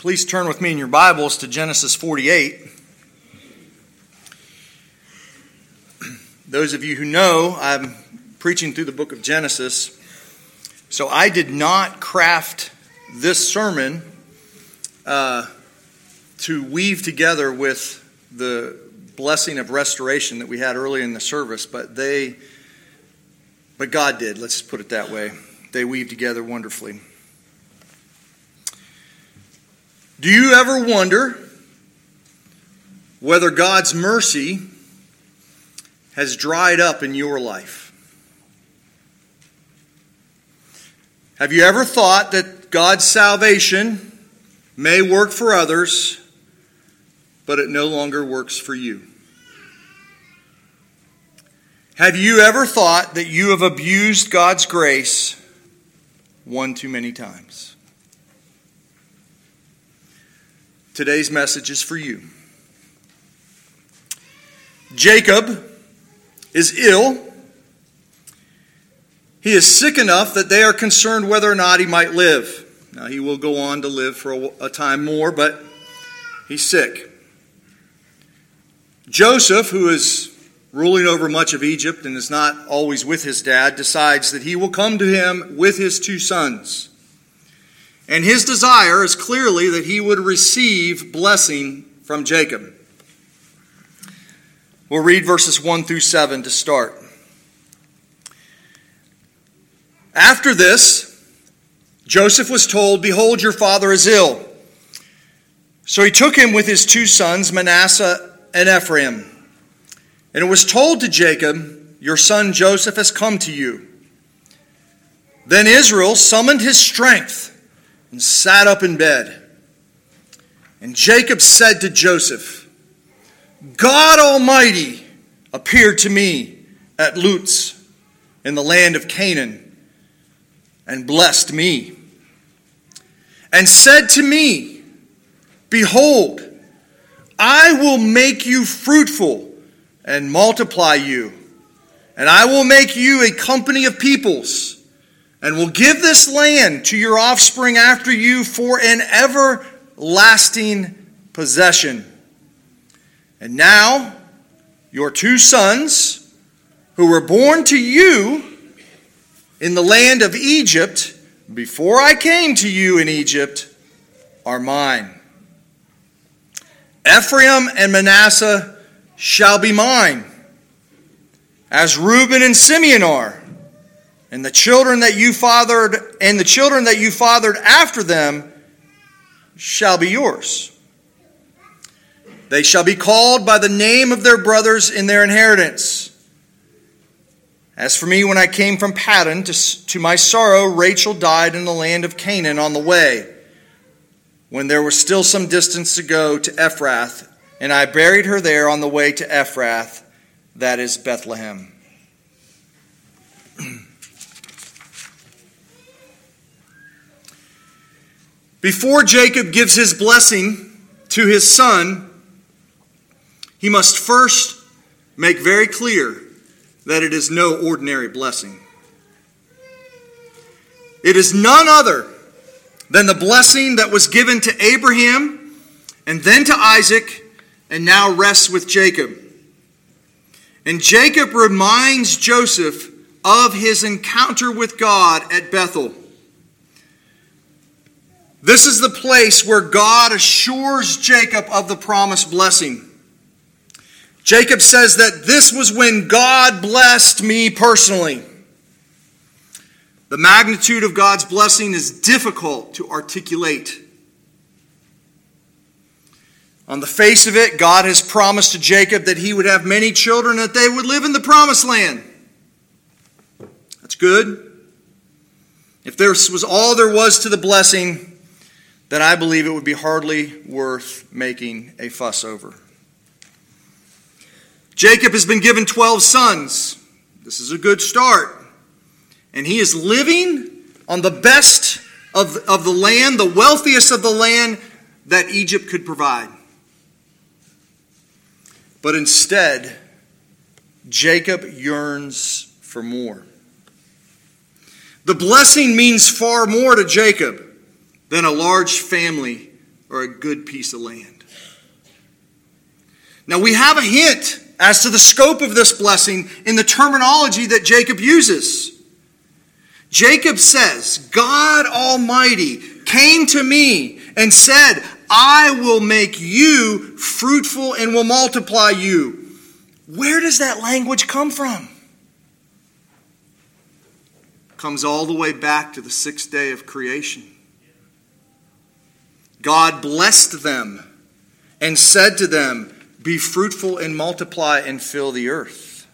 Please turn with me in your Bibles to Genesis 48. Those of you who know, I'm preaching through the book of Genesis. So I did not craft this sermon uh, to weave together with the blessing of restoration that we had earlier in the service, but they, but God did. Let's put it that way. They weave together wonderfully. Do you ever wonder whether God's mercy has dried up in your life? Have you ever thought that God's salvation may work for others, but it no longer works for you? Have you ever thought that you have abused God's grace one too many times? Today's message is for you. Jacob is ill. He is sick enough that they are concerned whether or not he might live. Now, he will go on to live for a, a time more, but he's sick. Joseph, who is ruling over much of Egypt and is not always with his dad, decides that he will come to him with his two sons. And his desire is clearly that he would receive blessing from Jacob. We'll read verses 1 through 7 to start. After this, Joseph was told, Behold, your father is ill. So he took him with his two sons, Manasseh and Ephraim. And it was told to Jacob, Your son Joseph has come to you. Then Israel summoned his strength and sat up in bed. And Jacob said to Joseph, God Almighty appeared to me at Luz in the land of Canaan and blessed me and said to me, Behold, I will make you fruitful and multiply you, and I will make you a company of peoples and will give this land to your offspring after you for an everlasting possession. And now, your two sons, who were born to you in the land of Egypt, before I came to you in Egypt, are mine. Ephraim and Manasseh shall be mine, as Reuben and Simeon are and the children that you fathered and the children that you fathered after them shall be yours. They shall be called by the name of their brothers in their inheritance. As for me when i came from paddan to, to my sorrow rachel died in the land of canaan on the way when there was still some distance to go to ephrath and i buried her there on the way to ephrath that is bethlehem Before Jacob gives his blessing to his son, he must first make very clear that it is no ordinary blessing. It is none other than the blessing that was given to Abraham and then to Isaac and now rests with Jacob. And Jacob reminds Joseph of his encounter with God at Bethel. This is the place where God assures Jacob of the promised blessing. Jacob says that this was when God blessed me personally. The magnitude of God's blessing is difficult to articulate. On the face of it, God has promised to Jacob that he would have many children, that they would live in the promised land. That's good. If this was all there was to the blessing, then I believe it would be hardly worth making a fuss over. Jacob has been given 12 sons. This is a good start. And he is living on the best of, of the land, the wealthiest of the land that Egypt could provide. But instead, Jacob yearns for more. The blessing means far more to Jacob than a large family or a good piece of land. Now we have a hint as to the scope of this blessing in the terminology that Jacob uses. Jacob says, God Almighty came to me and said, I will make you fruitful and will multiply you. Where does that language come from? Comes all the way back to the sixth day of creation. God blessed them and said to them, Be fruitful and multiply and fill the earth.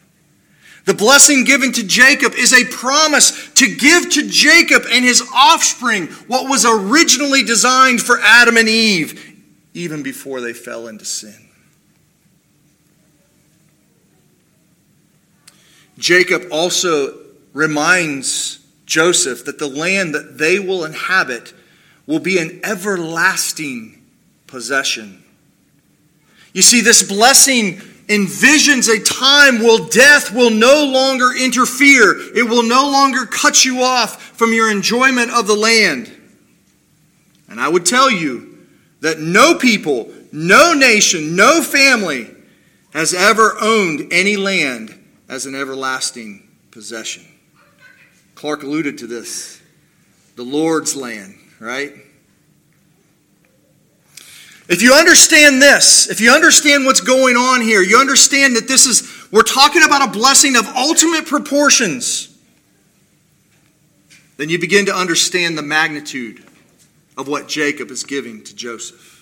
The blessing given to Jacob is a promise to give to Jacob and his offspring what was originally designed for Adam and Eve, even before they fell into sin. Jacob also reminds Joseph that the land that they will inhabit will be an everlasting possession. You see, this blessing envisions a time where death will no longer interfere. It will no longer cut you off from your enjoyment of the land. And I would tell you that no people, no nation, no family has ever owned any land as an everlasting possession. Clark alluded to this the Lord's land, right? If you understand this, if you understand what's going on here, you understand that this is, we're talking about a blessing of ultimate proportions, then you begin to understand the magnitude of what Jacob is giving to Joseph.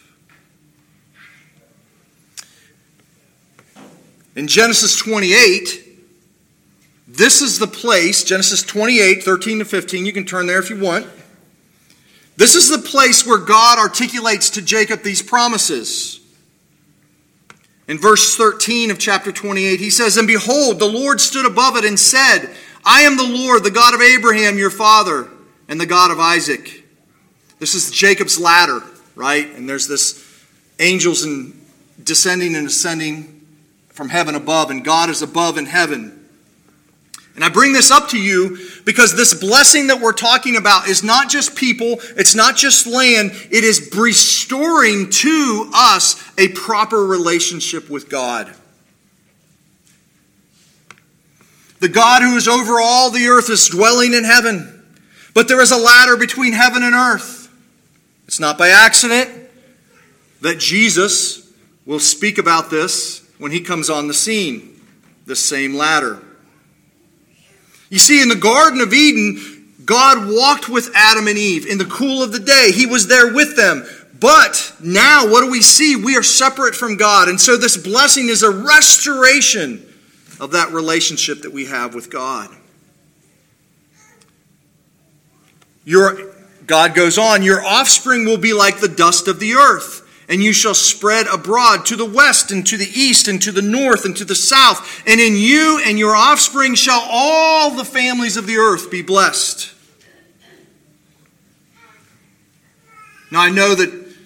In Genesis 28, this is the place, Genesis 28, 13 to 15. You can turn there if you want. This is the place where God articulates to Jacob these promises. In verse 13 of chapter 28, he says, And behold, the Lord stood above it and said, I am the Lord, the God of Abraham, your father, and the God of Isaac. This is Jacob's ladder, right? And there's this angels and descending and ascending from heaven above, and God is above in heaven. And I bring this up to you because this blessing that we're talking about is not just people, it's not just land, it is restoring to us a proper relationship with God. The God who is over all the earth is dwelling in heaven, but there is a ladder between heaven and earth. It's not by accident that Jesus will speak about this when he comes on the scene, the same ladder. You see, in the Garden of Eden, God walked with Adam and Eve in the cool of the day. He was there with them. But now, what do we see? We are separate from God. And so, this blessing is a restoration of that relationship that we have with God. Your, God goes on, Your offspring will be like the dust of the earth and you shall spread abroad to the west and to the east and to the north and to the south. And in you and your offspring shall all the families of the earth be blessed. Now I know that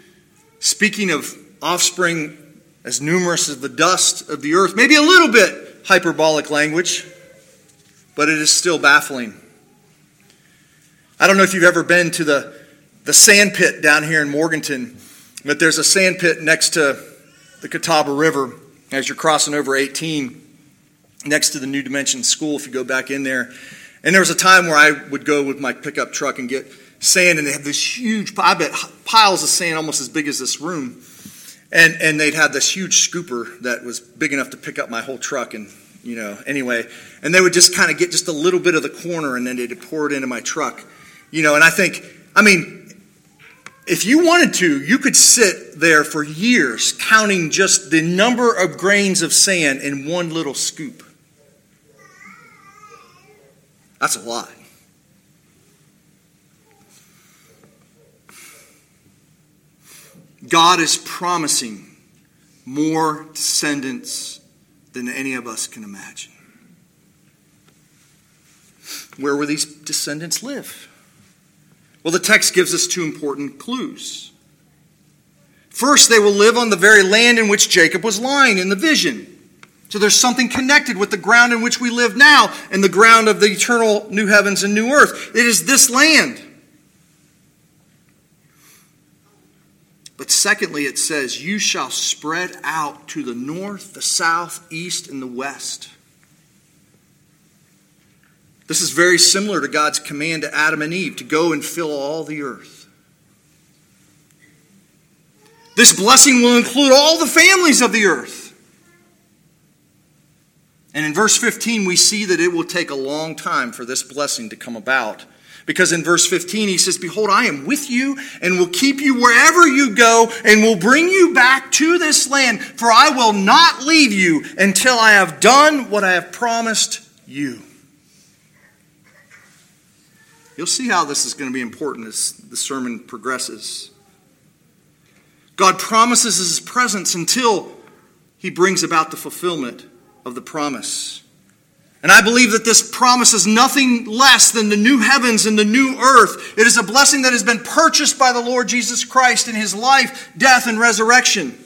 speaking of offspring as numerous as the dust of the earth, maybe a little bit hyperbolic language, but it is still baffling. I don't know if you've ever been to the, the sand pit down here in Morganton but there's a sand pit next to the Catawba River as you're crossing over 18, next to the New Dimension School, if you go back in there. And there was a time where I would go with my pickup truck and get sand, and they have this huge, I bet, piles of sand almost as big as this room. And, and they'd have this huge scooper that was big enough to pick up my whole truck. And, you know, anyway, and they would just kind of get just a little bit of the corner and then they'd pour it into my truck. You know, and I think, I mean, if you wanted to, you could sit there for years counting just the number of grains of sand in one little scoop. That's a lot. God is promising more descendants than any of us can imagine. Where will these descendants live? Well, the text gives us two important clues. First, they will live on the very land in which Jacob was lying in the vision. So there's something connected with the ground in which we live now and the ground of the eternal new heavens and new earth. It is this land. But secondly, it says, You shall spread out to the north, the south, east, and the west. This is very similar to God's command to Adam and Eve to go and fill all the earth. This blessing will include all the families of the earth. And in verse 15, we see that it will take a long time for this blessing to come about. Because in verse 15, he says, Behold, I am with you and will keep you wherever you go and will bring you back to this land, for I will not leave you until I have done what I have promised you. You'll see how this is going to be important as the sermon progresses. God promises his presence until he brings about the fulfillment of the promise. And I believe that this promise is nothing less than the new heavens and the new earth. It is a blessing that has been purchased by the Lord Jesus Christ in his life, death, and resurrection.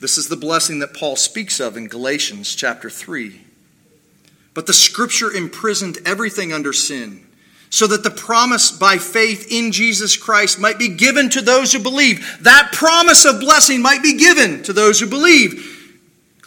This is the blessing that Paul speaks of in Galatians chapter 3. But the scripture imprisoned everything under sin so that the promise by faith in Jesus Christ might be given to those who believe. That promise of blessing might be given to those who believe.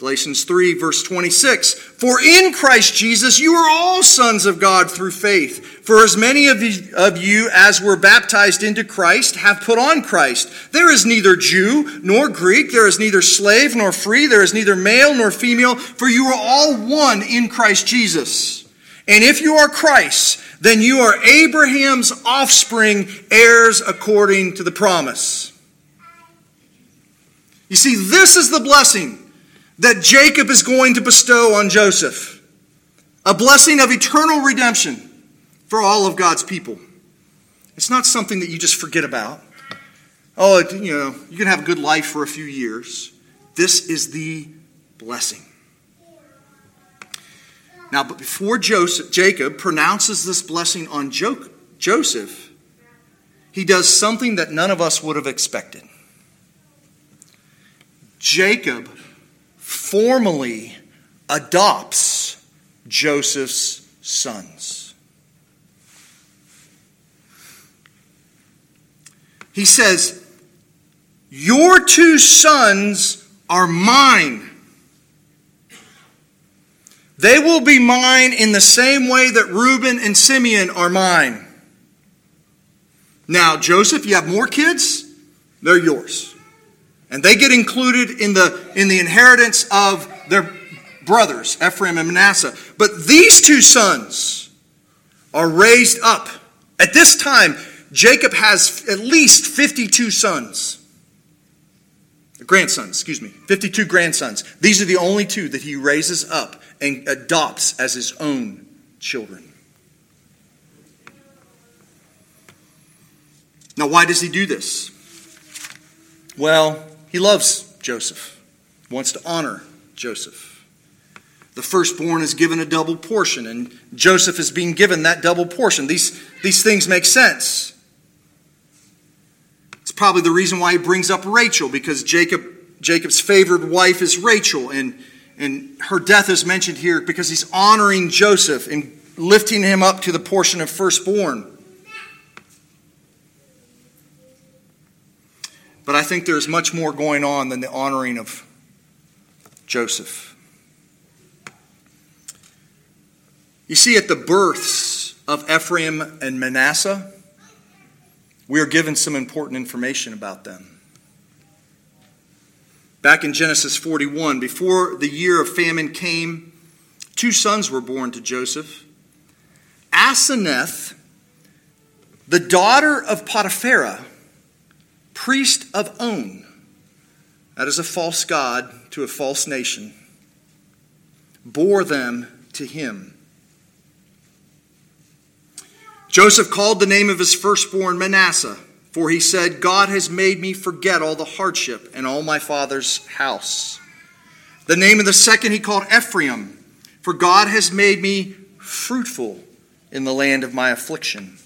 Galatians 3, verse 26. For in Christ Jesus you are all sons of God through faith. For as many of you as were baptized into Christ have put on Christ. There is neither Jew nor Greek, there is neither slave nor free, there is neither male nor female, for you are all one in Christ Jesus. And if you are Christ, then you are Abraham's offspring, heirs according to the promise. You see, this is the blessing that Jacob is going to bestow on Joseph a blessing of eternal redemption for all of God's people. It's not something that you just forget about. Oh, you know, you can have a good life for a few years. This is the blessing. Now, but before Joseph, Jacob pronounces this blessing on jo- Joseph, he does something that none of us would have expected. Jacob formally adopts Joseph's sons. He says, Your two sons are mine. They will be mine in the same way that Reuben and Simeon are mine. Now, Joseph, you have more kids, they're yours. And they get included in the, in the inheritance of their brothers, Ephraim and Manasseh. But these two sons are raised up. At this time, Jacob has at least 52 sons. Grandsons, excuse me, 52 grandsons. These are the only two that he raises up and adopts as his own children. Now, why does he do this? Well, he loves Joseph, wants to honor Joseph. The firstborn is given a double portion, and Joseph is being given that double portion. These, these things make sense. It's probably the reason why he brings up Rachel, because Jacob, Jacob's favored wife is Rachel, and and her death is mentioned here because he's honoring Joseph and lifting him up to the portion of firstborn. But I think there's much more going on than the honoring of Joseph. You see, at the births of Ephraim and Manasseh, we are given some important information about them. Back in Genesis 41, before the year of famine came, two sons were born to Joseph. Asenath, the daughter of Potiphera, priest of On, that is a false god to a false nation, bore them to him. Joseph called the name of his firstborn Manasseh for he said, God has made me forget all the hardship in all my father's house. The name of the second he called Ephraim, for God has made me fruitful in the land of my affliction.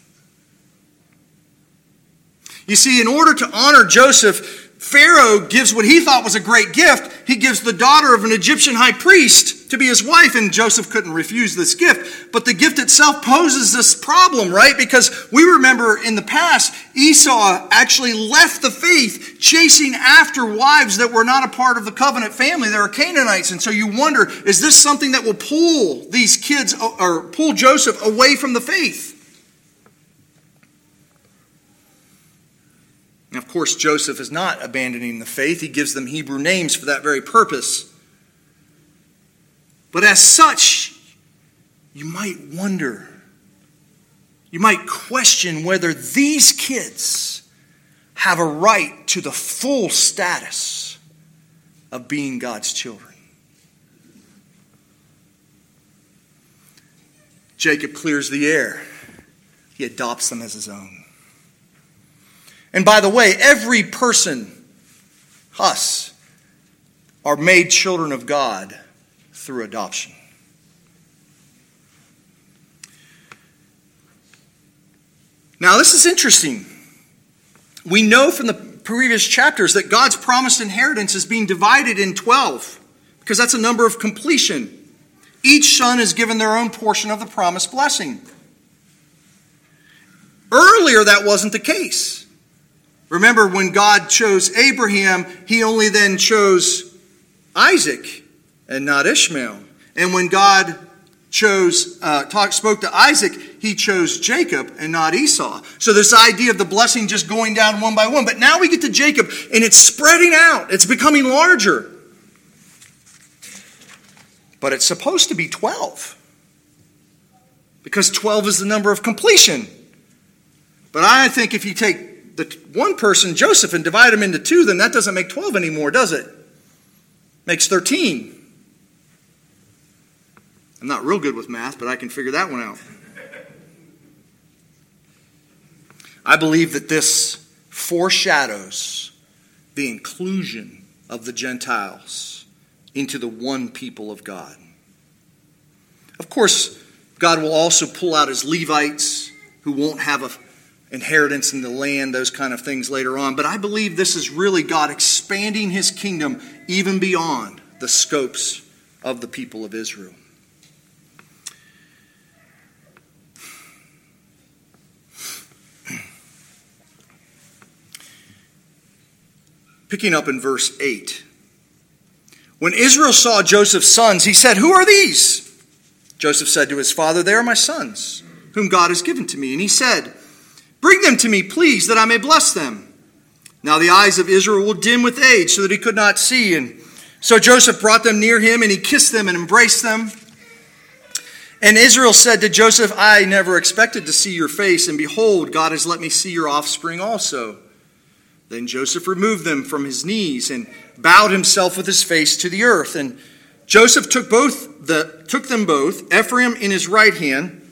You see, in order to honor Joseph, Pharaoh gives what he thought was a great gift. He gives the daughter of an Egyptian high priest to be his wife, and Joseph couldn't refuse this gift. but the gift itself poses this problem, right? Because we remember in the past, Esau actually left the faith chasing after wives that were not a part of the covenant family. They were Canaanites. And so you wonder, is this something that will pull these kids or pull Joseph away from the faith? And of course, Joseph is not abandoning the faith. He gives them Hebrew names for that very purpose. But as such, you might wonder, you might question whether these kids have a right to the full status of being God's children. Jacob clears the air, he adopts them as his own. And by the way, every person, us, are made children of God through adoption. Now, this is interesting. We know from the previous chapters that God's promised inheritance is being divided in 12 because that's a number of completion. Each son is given their own portion of the promised blessing. Earlier, that wasn't the case. Remember, when God chose Abraham, he only then chose Isaac and not Ishmael. And when God chose, uh, talk, spoke to Isaac, he chose Jacob and not Esau. So this idea of the blessing just going down one by one. But now we get to Jacob and it's spreading out. It's becoming larger. But it's supposed to be 12. Because 12 is the number of completion. But I think if you take the one person, Joseph, and divide him into two, then that doesn't make 12 anymore, does it? Makes 13. I'm not real good with math, but I can figure that one out. I believe that this foreshadows the inclusion of the Gentiles into the one people of God. Of course, God will also pull out his Levites who won't have a inheritance in the land, those kind of things later on. But I believe this is really God expanding his kingdom even beyond the scopes of the people of Israel. Picking up in verse 8. When Israel saw Joseph's sons, he said, Who are these? Joseph said to his father, They are my sons, whom God has given to me. And he said, Bring them to me, please, that I may bless them. Now the eyes of Israel were dim with age, so that he could not see. And so Joseph brought them near him, and he kissed them and embraced them. And Israel said to Joseph, I never expected to see your face, and behold, God has let me see your offspring also. Then Joseph removed them from his knees and bowed himself with his face to the earth. And Joseph took both the took them both, Ephraim in his right hand,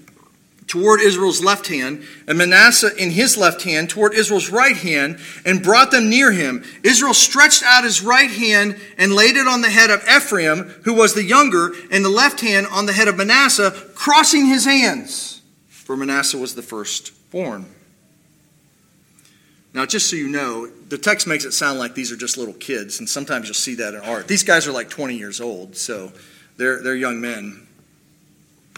toward Israel's left hand, and Manasseh in his left hand toward Israel's right hand, and brought them near him. Israel stretched out his right hand and laid it on the head of Ephraim, who was the younger, and the left hand on the head of Manasseh, crossing his hands, for Manasseh was the firstborn. Now, just so you know, the text makes it sound like these are just little kids, and sometimes you'll see that in art. These guys are like 20 years old, so they're, they're young men.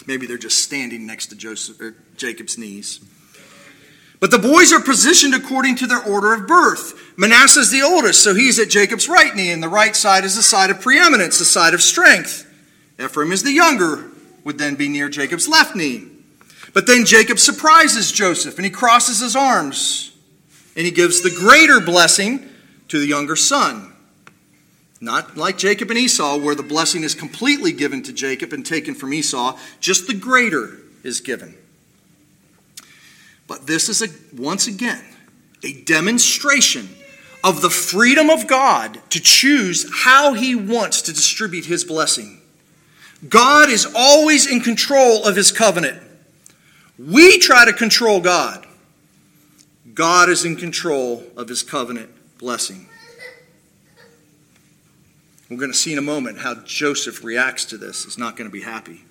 Maybe they're just standing next to Joseph or Jacob's knees. But the boys are positioned according to their order of birth. Manasseh is the oldest, so he's at Jacob's right knee, and the right side is the side of preeminence, the side of strength. Ephraim is the younger, would then be near Jacob's left knee. But then Jacob surprises Joseph, and he crosses his arms, and he gives the greater blessing to the younger son. Not like Jacob and Esau, where the blessing is completely given to Jacob and taken from Esau, just the greater is given. But this is, a, once again, a demonstration of the freedom of God to choose how he wants to distribute his blessing. God is always in control of his covenant. We try to control God. God is in control of his covenant blessing. We're going to see in a moment how Joseph reacts to this. He's not going to be happy.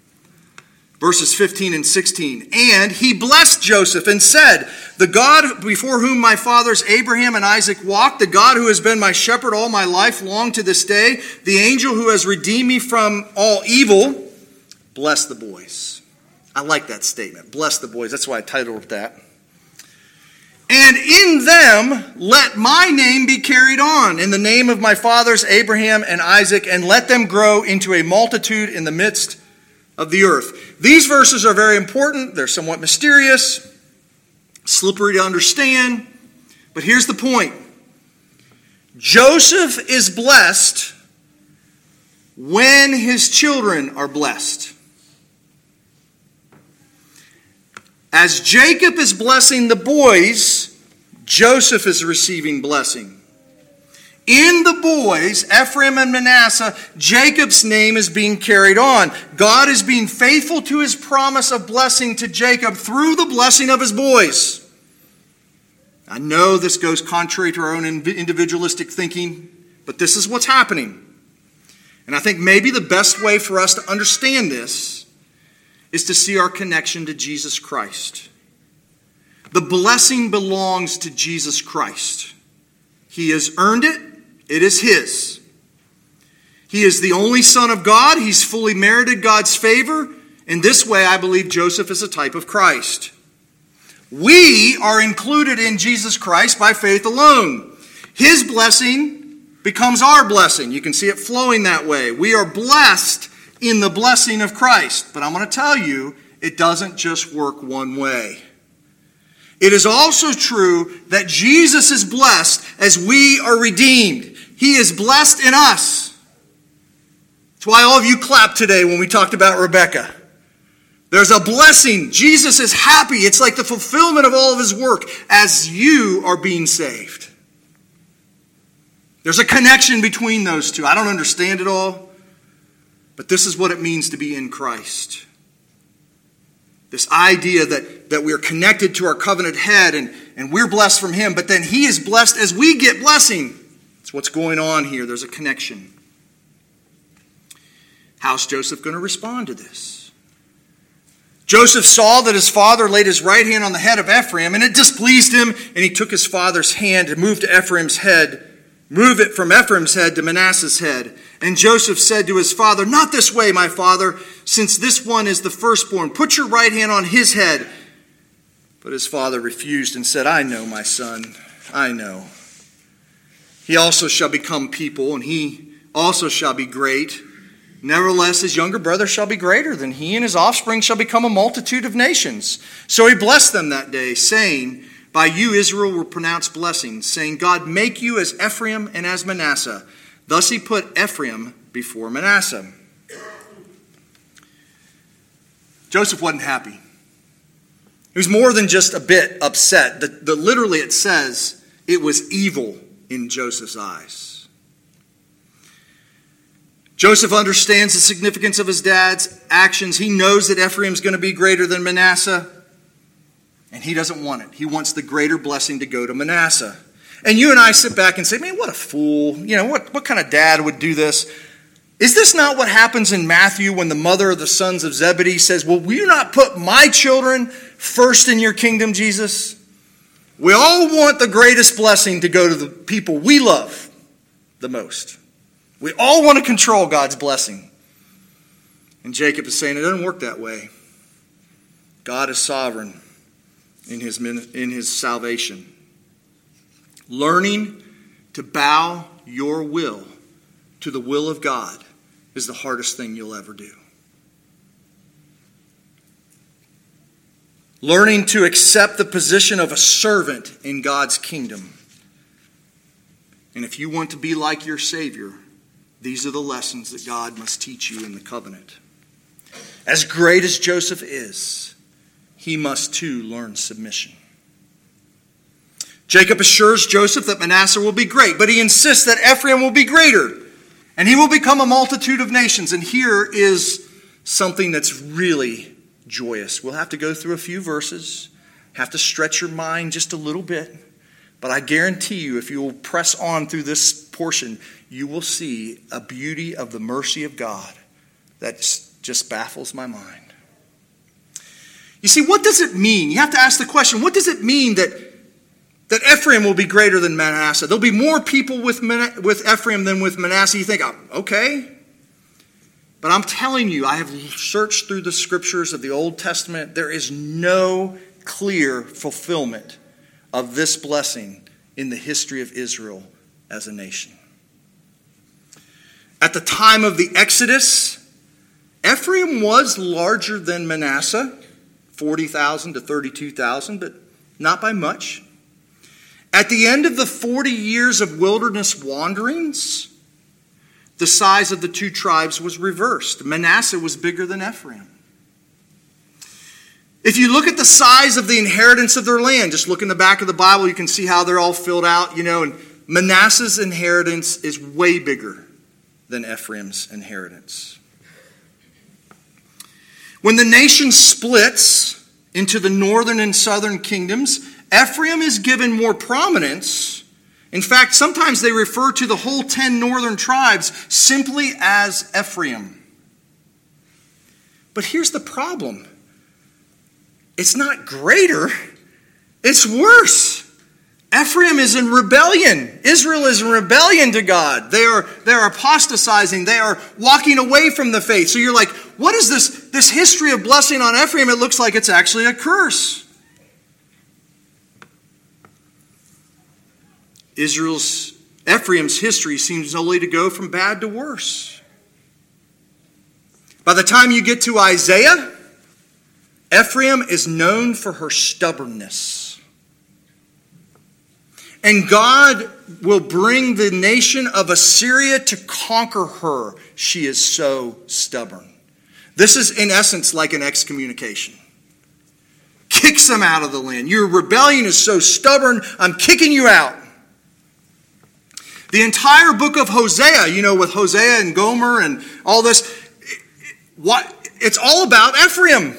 Verses 15 and 16. And he blessed Joseph and said, The God before whom my fathers Abraham and Isaac walked, the God who has been my shepherd all my life long to this day, the angel who has redeemed me from all evil, bless the boys. I like that statement. Bless the boys. That's why I titled it that. And in them let my name be carried on, in the name of my fathers Abraham and Isaac, and let them grow into a multitude in the midst of the earth. These verses are very important. They're somewhat mysterious, slippery to understand. But here's the point Joseph is blessed when his children are blessed. As Jacob is blessing the boys, Joseph is receiving blessing. In the boys, Ephraim and Manasseh, Jacob's name is being carried on. God is being faithful to his promise of blessing to Jacob through the blessing of his boys. I know this goes contrary to our own individualistic thinking, but this is what's happening. And I think maybe the best way for us to understand this is to see our connection to Jesus Christ. The blessing belongs to Jesus Christ. He has earned it, it is His. He is the only Son of God. He's fully merited God's favor. In this way, I believe Joseph is a type of Christ. We are included in Jesus Christ by faith alone. His blessing becomes our blessing. You can see it flowing that way. We are blessed in the blessing of Christ. But I'm going to tell you, it doesn't just work one way. It is also true that Jesus is blessed as we are redeemed. He is blessed in us. That's why all of you clapped today when we talked about Rebecca. There's a blessing. Jesus is happy. It's like the fulfillment of all of his work as you are being saved. There's a connection between those two. I don't understand it all, but this is what it means to be in Christ. This idea that, that we are connected to our covenant head and, and we're blessed from him, but then he is blessed as we get blessing. That's what's going on here. There's a connection. How's Joseph going to respond to this? Joseph saw that his father laid his right hand on the head of Ephraim, and it displeased him, and he took his father's hand and moved to Ephraim's head, move it from Ephraim's head to Manasseh's head. And Joseph said to his father, Not this way, my father, since this one is the firstborn. Put your right hand on his head. But his father refused and said, I know, my son, I know. He also shall become people, and he also shall be great. Nevertheless, his younger brother shall be greater than he, and his offspring shall become a multitude of nations. So he blessed them that day, saying, By you Israel will pronounce blessings, saying, God make you as Ephraim and as Manasseh. Thus he put Ephraim before Manasseh. Joseph wasn't happy. He was more than just a bit upset. The, the, literally, it says it was evil in Joseph's eyes. Joseph understands the significance of his dad's actions. He knows that Ephraim's going to be greater than Manasseh, and he doesn't want it. He wants the greater blessing to go to Manasseh. And you and I sit back and say, man, what a fool. You know, what, what kind of dad would do this? Is this not what happens in Matthew when the mother of the sons of Zebedee says, Well, will you not put my children first in your kingdom, Jesus? We all want the greatest blessing to go to the people we love the most. We all want to control God's blessing. And Jacob is saying it doesn't work that way. God is sovereign in his, in his salvation. Learning to bow your will to the will of God is the hardest thing you'll ever do. Learning to accept the position of a servant in God's kingdom. And if you want to be like your Savior, these are the lessons that God must teach you in the covenant. As great as Joseph is, he must too learn submission. Jacob assures Joseph that Manasseh will be great, but he insists that Ephraim will be greater, and he will become a multitude of nations. And here is something that's really joyous. We'll have to go through a few verses, have to stretch your mind just a little bit. But I guarantee you, if you will press on through this portion, you will see a beauty of the mercy of God that just baffles my mind. You see, what does it mean? You have to ask the question what does it mean that, that Ephraim will be greater than Manasseh? There'll be more people with, with Ephraim than with Manasseh. You think, oh, okay. But I'm telling you, I have searched through the scriptures of the Old Testament. There is no clear fulfillment of this blessing in the history of Israel as a nation. At the time of the Exodus, Ephraim was larger than Manasseh, 40,000 to 32,000, but not by much. At the end of the 40 years of wilderness wanderings, the size of the two tribes was reversed. Manasseh was bigger than Ephraim. If you look at the size of the inheritance of their land, just look in the back of the Bible, you can see how they're all filled out, you know, and Manasseh's inheritance is way bigger than Ephraim's inheritance. When the nation splits into the northern and southern kingdoms, Ephraim is given more prominence. In fact, sometimes they refer to the whole 10 northern tribes simply as Ephraim. But here's the problem it's not greater, it's worse. Ephraim is in rebellion. Israel is in rebellion to God. They are, they are apostatizing. They are walking away from the faith. So you're like, what is this, this history of blessing on Ephraim? It looks like it's actually a curse. Israel's, Ephraim's history seems only to go from bad to worse. By the time you get to Isaiah, Ephraim is known for her stubbornness. And God will bring the nation of Assyria to conquer her. She is so stubborn. This is, in essence, like an excommunication. Kicks them out of the land. Your rebellion is so stubborn, I'm kicking you out. The entire book of Hosea, you know, with Hosea and Gomer and all this, what it's all about Ephraim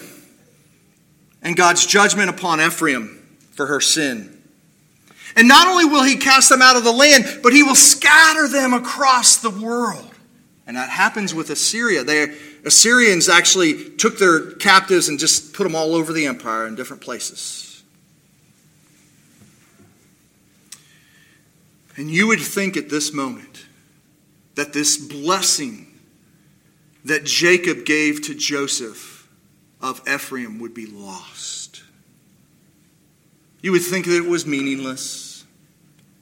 and God's judgment upon Ephraim for her sin. And not only will he cast them out of the land, but he will scatter them across the world. And that happens with Assyria. They, Assyrians actually took their captives and just put them all over the empire in different places. And you would think at this moment that this blessing that Jacob gave to Joseph of Ephraim would be lost. You would think that it was meaningless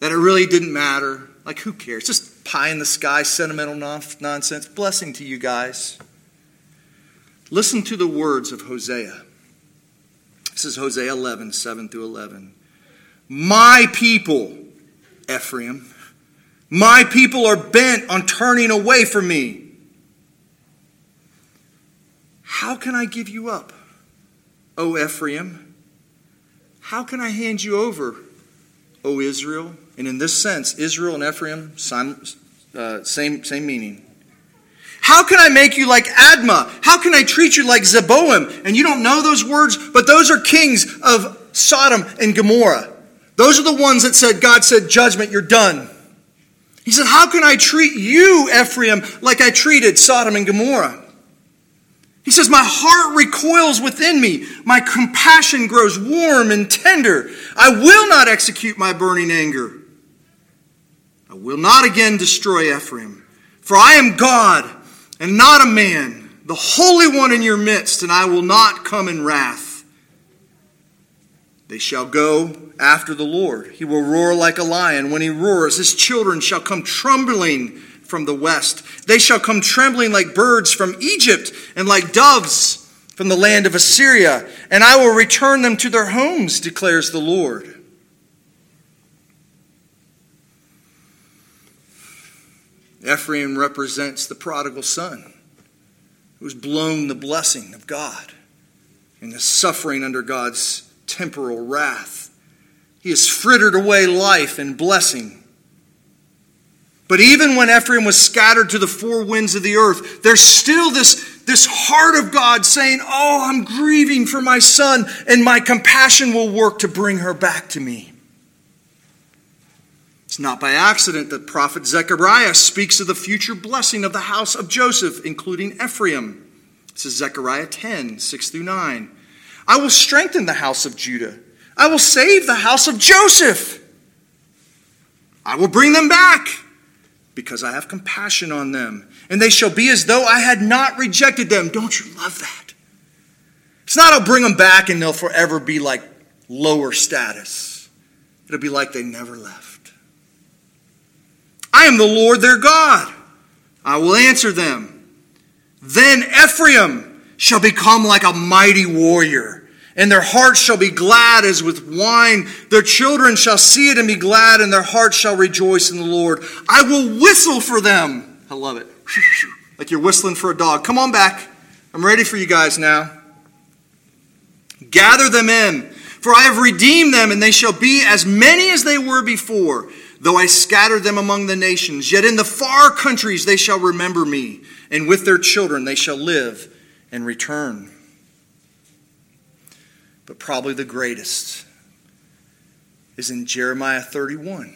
that it really didn't matter. Like, who cares? Just pie in the sky, sentimental nonsense. Blessing to you guys. Listen to the words of Hosea. This is Hosea 11, 7 through 11. My people, Ephraim, my people are bent on turning away from me. How can I give you up, O Ephraim? How can I hand you over, O Israel? And in this sense, Israel and Ephraim, same, uh, same, same meaning. How can I make you like Admah? How can I treat you like Zeboim? And you don't know those words, but those are kings of Sodom and Gomorrah. Those are the ones that said, God said, judgment, you're done. He said, How can I treat you, Ephraim, like I treated Sodom and Gomorrah? He says, My heart recoils within me. My compassion grows warm and tender. I will not execute my burning anger. I will not again destroy Ephraim, for I am God and not a man, the Holy One in your midst, and I will not come in wrath. They shall go after the Lord. He will roar like a lion. When he roars, his children shall come trembling from the west. They shall come trembling like birds from Egypt and like doves from the land of Assyria, and I will return them to their homes, declares the Lord. Ephraim represents the prodigal son who who's blown the blessing of God and is suffering under God's temporal wrath. He has frittered away life and blessing. But even when Ephraim was scattered to the four winds of the earth, there's still this, this heart of God saying, Oh, I'm grieving for my son, and my compassion will work to bring her back to me. It's not by accident that prophet Zechariah speaks of the future blessing of the house of Joseph, including Ephraim. This is Zechariah 10, 6 through 9. I will strengthen the house of Judah. I will save the house of Joseph. I will bring them back. because I have compassion on them, and they shall be as though I had not rejected them. Don't you love that? It's not I'll bring them back and they'll forever be like lower status. It'll be like they never left. I am the Lord their God. I will answer them. Then Ephraim shall become like a mighty warrior, and their hearts shall be glad as with wine. Their children shall see it and be glad, and their hearts shall rejoice in the Lord. I will whistle for them. I love it. Like you're whistling for a dog. Come on back. I'm ready for you guys now. Gather them in, for I have redeemed them, and they shall be as many as they were before. Though I scatter them among the nations, yet in the far countries they shall remember me, and with their children they shall live and return. But probably the greatest is in Jeremiah 31.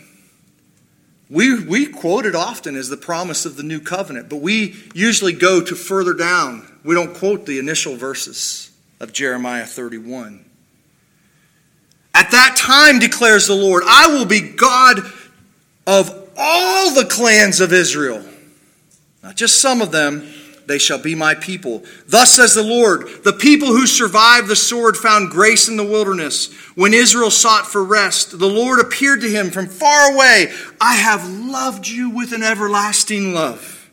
We, we quote it often as the promise of the new covenant, but we usually go to further down. We don't quote the initial verses of Jeremiah 31. At that time, declares the Lord, I will be God of all the clans of Israel, not just some of them. They shall be my people. Thus says the Lord The people who survived the sword found grace in the wilderness. When Israel sought for rest, the Lord appeared to him from far away. I have loved you with an everlasting love.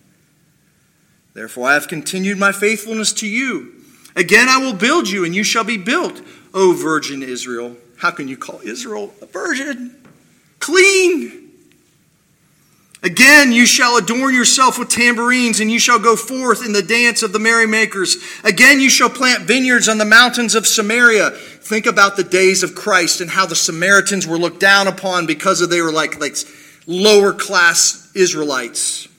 Therefore, I have continued my faithfulness to you. Again, I will build you, and you shall be built, O virgin Israel. How can you call Israel a virgin? Clean. Again, you shall adorn yourself with tambourines, and you shall go forth in the dance of the merrymakers. Again, you shall plant vineyards on the mountains of Samaria. Think about the days of Christ and how the Samaritans were looked down upon because of they were like, like lower class Israelites.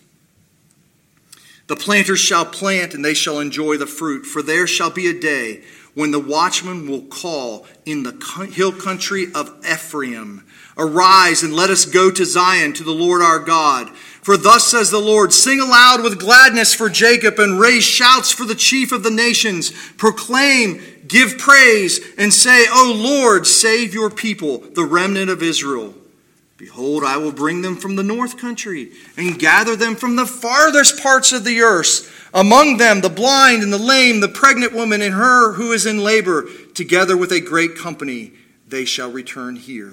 The planters shall plant, and they shall enjoy the fruit, for there shall be a day when the watchman will call in the hill country of Ephraim Arise and let us go to Zion to the Lord our God. For thus says the Lord Sing aloud with gladness for Jacob and raise shouts for the chief of the nations. Proclaim, give praise, and say, O Lord, save your people, the remnant of Israel. Behold, I will bring them from the north country and gather them from the farthest parts of the earth. Among them, the blind and the lame, the pregnant woman and her who is in labor, together with a great company, they shall return here.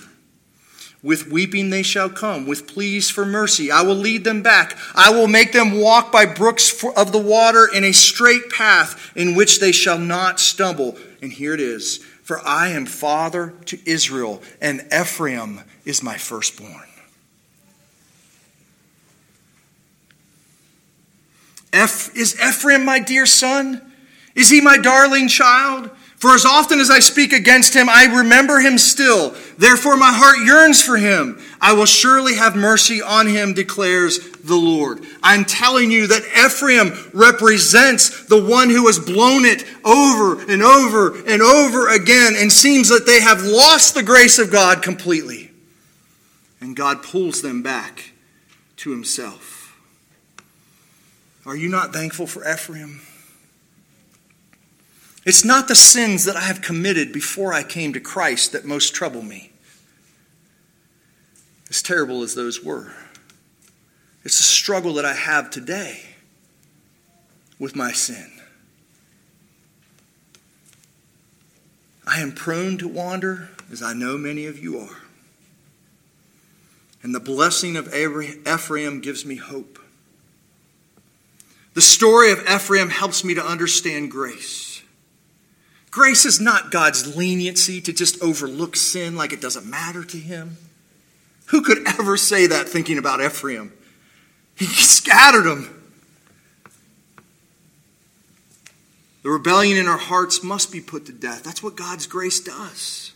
With weeping they shall come, with pleas for mercy. I will lead them back. I will make them walk by brooks of the water in a straight path in which they shall not stumble. And here it is For I am father to Israel, and Ephraim is my firstborn. Eph, is Ephraim my dear son? Is he my darling child? For as often as I speak against him, I remember him still. Therefore, my heart yearns for him. I will surely have mercy on him, declares the Lord. I'm telling you that Ephraim represents the one who has blown it over and over and over again and seems that they have lost the grace of God completely and God pulls them back to himself. Are you not thankful for Ephraim? It's not the sins that I have committed before I came to Christ that most trouble me, as terrible as those were. It's a struggle that I have today with my sin. I am prone to wander, as I know many of you are. And the blessing of Ephraim gives me hope. The story of Ephraim helps me to understand grace. Grace is not God's leniency to just overlook sin like it doesn't matter to him. Who could ever say that thinking about Ephraim? He scattered them. The rebellion in our hearts must be put to death. That's what God's grace does.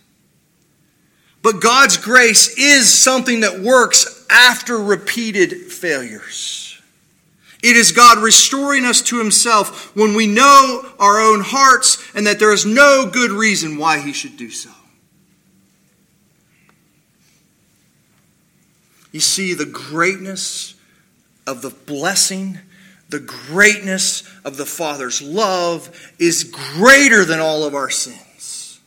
But God's grace is something that works after repeated failures. It is God restoring us to Himself when we know our own hearts and that there is no good reason why He should do so. You see, the greatness of the blessing, the greatness of the Father's love is greater than all of our sins.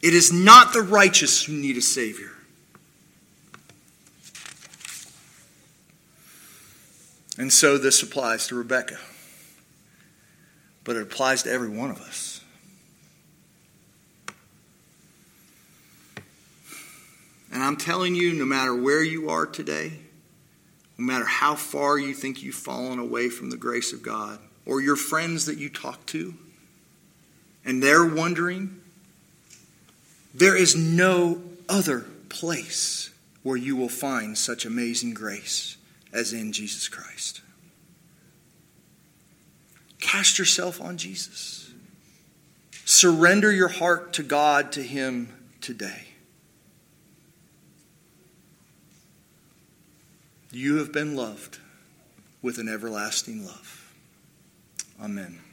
It is not the righteous who need a Savior. And so this applies to Rebecca. But it applies to every one of us. And I'm telling you, no matter where you are today, no matter how far you think you've fallen away from the grace of God, or your friends that you talk to, and they're wondering, there is no other place where you will find such amazing grace as in Jesus Christ. Cast yourself on Jesus. Surrender your heart to God, to Him today. You have been loved with an everlasting love. Amen.